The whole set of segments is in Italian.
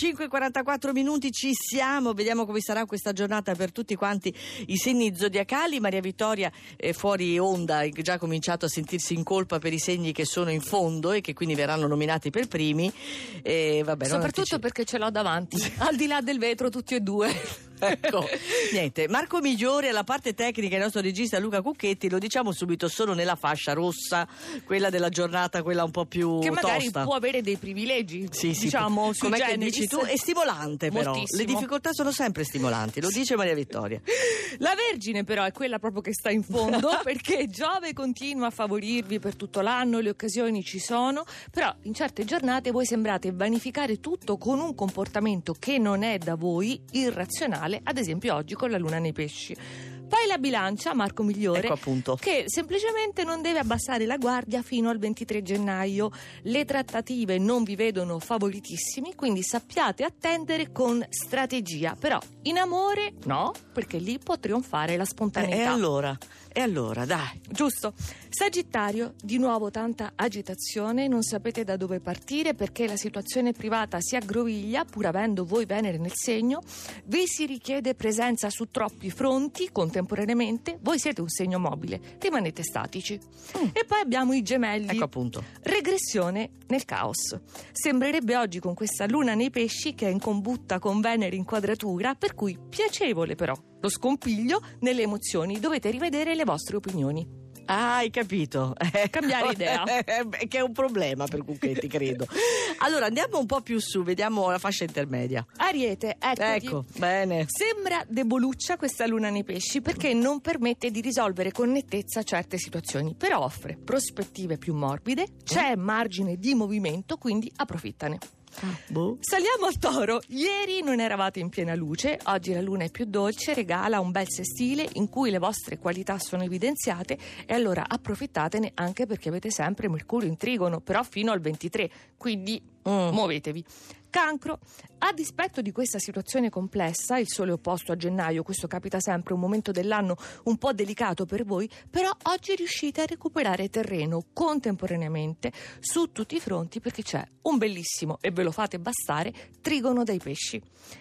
5.44 minuti ci siamo, vediamo come sarà questa giornata per tutti quanti i segni zodiacali. Maria Vittoria è fuori onda, ha già cominciato a sentirsi in colpa per i segni che sono in fondo e che quindi verranno nominati per primi. E vabbè, Soprattutto perché ce l'ho davanti, al di là del vetro, tutti e due. Ecco, niente, Marco Migliore alla parte tecnica, il nostro regista Luca Cucchetti, lo diciamo subito solo nella fascia rossa, quella della giornata, quella un po' più Che magari tosta. può avere dei privilegi, Sì, sì, diciamo, sui com'è che dici tu? È stimolante però, Moltissimo. le difficoltà sono sempre stimolanti, lo dice Maria Vittoria. La Vergine però è quella proprio che sta in fondo perché Giove continua a favorirvi per tutto l'anno, le occasioni ci sono, però in certe giornate voi sembrate vanificare tutto con un comportamento che non è da voi irrazionale, ad esempio oggi con la luna nei pesci. Poi la bilancia, Marco Migliore, Ecco appunto. che semplicemente non deve abbassare la guardia fino al 23 gennaio. Le trattative non vi vedono favoritissimi, quindi sappiate attendere con strategia. Però in amore no, perché lì può trionfare la Eh, spontaneità. e allora? E allora, dai. Giusto. Sagittario, di nuovo tanta agitazione, non sapete da dove partire perché la situazione privata si aggroviglia, pur avendo voi Venere nel segno, vi si richiede presenza su troppi fronti contemporaneamente, voi siete un segno mobile, rimanete statici. E poi abbiamo i gemelli. Ecco appunto. Regressione nel caos. Sembrerebbe oggi con questa luna nei pesci che è in combutta con Venere in quadratura, per cui piacevole però. Lo scompiglio nelle emozioni, dovete rivedere le vostre opinioni. Ah, hai capito. Eh, Cambiare idea. Che è un problema per Cucchetti, credo. Allora, andiamo un po' più su, vediamo la fascia intermedia. Ariete, eccoti. Ecco, bene. Sembra deboluccia questa luna nei pesci perché non permette di risolvere con nettezza certe situazioni, però offre prospettive più morbide, c'è margine di movimento, quindi approfittane. Boh. Saliamo al toro. Ieri non eravate in piena luce, oggi la luna è più dolce, regala un bel sestile in cui le vostre qualità sono evidenziate e allora approfittatene anche perché avete sempre Mercurio in trigono, però fino al 23, quindi Mm. muovetevi. Cancro, a dispetto di questa situazione complessa, il sole opposto a gennaio, questo capita sempre, un momento dell'anno un po' delicato per voi, però oggi riuscite a recuperare terreno contemporaneamente su tutti i fronti perché c'è un bellissimo, e ve lo fate bastare, trigono dai pesci.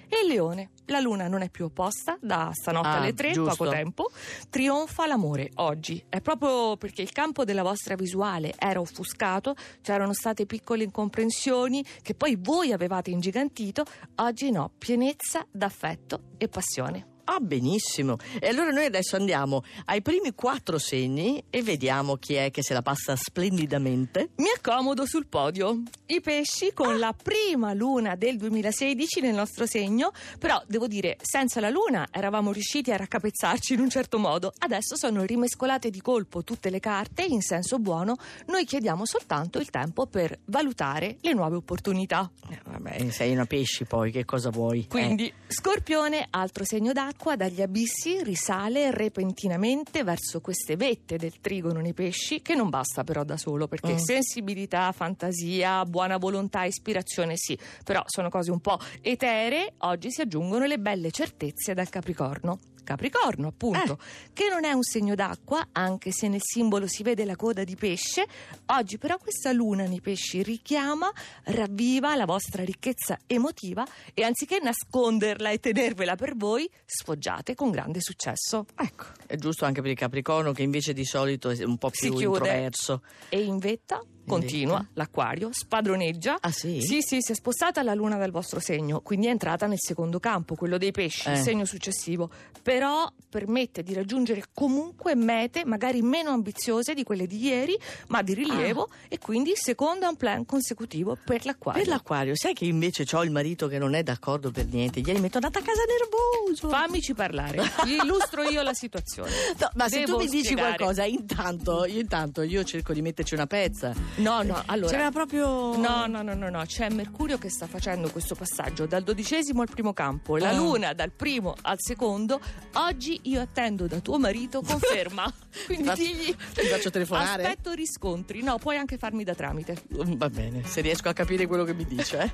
E il leone, la luna non è più opposta, da stanotte Ah, alle tre, giusto. poco tempo, trionfa l'amore oggi. È proprio perché il campo della vostra visuale era offuscato, c'erano state piccole incomprensioni che poi voi avevate ingigantito, oggi no, pienezza d'affetto e passione. Ah, benissimo. E allora noi adesso andiamo ai primi quattro segni e vediamo chi è che se la passa splendidamente. Mi accomodo sul podio. I pesci con la prima luna del 2016 nel nostro segno, però devo dire, senza la luna eravamo riusciti a raccapezzarci in un certo modo. Adesso sono rimescolate di colpo tutte le carte in senso buono. Noi chiediamo soltanto il tempo per valutare le nuove opportunità. Eh, vabbè, sei una pesci poi, che cosa vuoi? Quindi, Scorpione, altro segno d'acqua, dagli abissi risale repentinamente verso queste vette del trigono nei pesci, che non basta però da solo, perché Mm. sensibilità, fantasia, buona volontà, ispirazione sì, però sono cose un po' eteree, oggi si aggiungono le belle certezze dal Capricorno. Capricorno, appunto, che non è un segno d'acqua, anche se nel simbolo si vede la coda di pesce. Oggi però questa luna nei pesci richiama, ravviva la vostra ricchezza emotiva e anziché nasconderla e tenervela per voi, sfoggiate con grande successo. Ecco, è giusto anche per il Capricorno che invece di solito è un po' più introverso. E in vetta continua l'acquario, spadroneggia. Ah, sì? Sì, sì, si è spostata la luna dal vostro segno, quindi è entrata nel secondo campo, quello dei pesci, Eh. il segno successivo. Però permette di raggiungere comunque mete magari meno ambiziose di quelle di ieri, ma di rilievo e quindi secondo un plan consecutivo per l'acquario. Per l'acquario, sai che invece ho il marito che non è d'accordo per niente. Ieri mi è tornato a casa nervoso. Fammici parlare, vi illustro io la situazione. No, ma se Devo tu mi dici spiegare. qualcosa, intanto io, intanto io cerco di metterci una pezza. No, no, allora. C'era proprio. No, no, no, no, no, c'è Mercurio che sta facendo questo passaggio dal dodicesimo al primo campo, la Ah. Luna dal primo al secondo. Oggi io attendo da tuo marito conferma. Quindi Ti faccio- digli ti faccio telefonare? Aspetto riscontri. No, puoi anche farmi da tramite. Va bene, se riesco a capire quello che mi dice. Eh.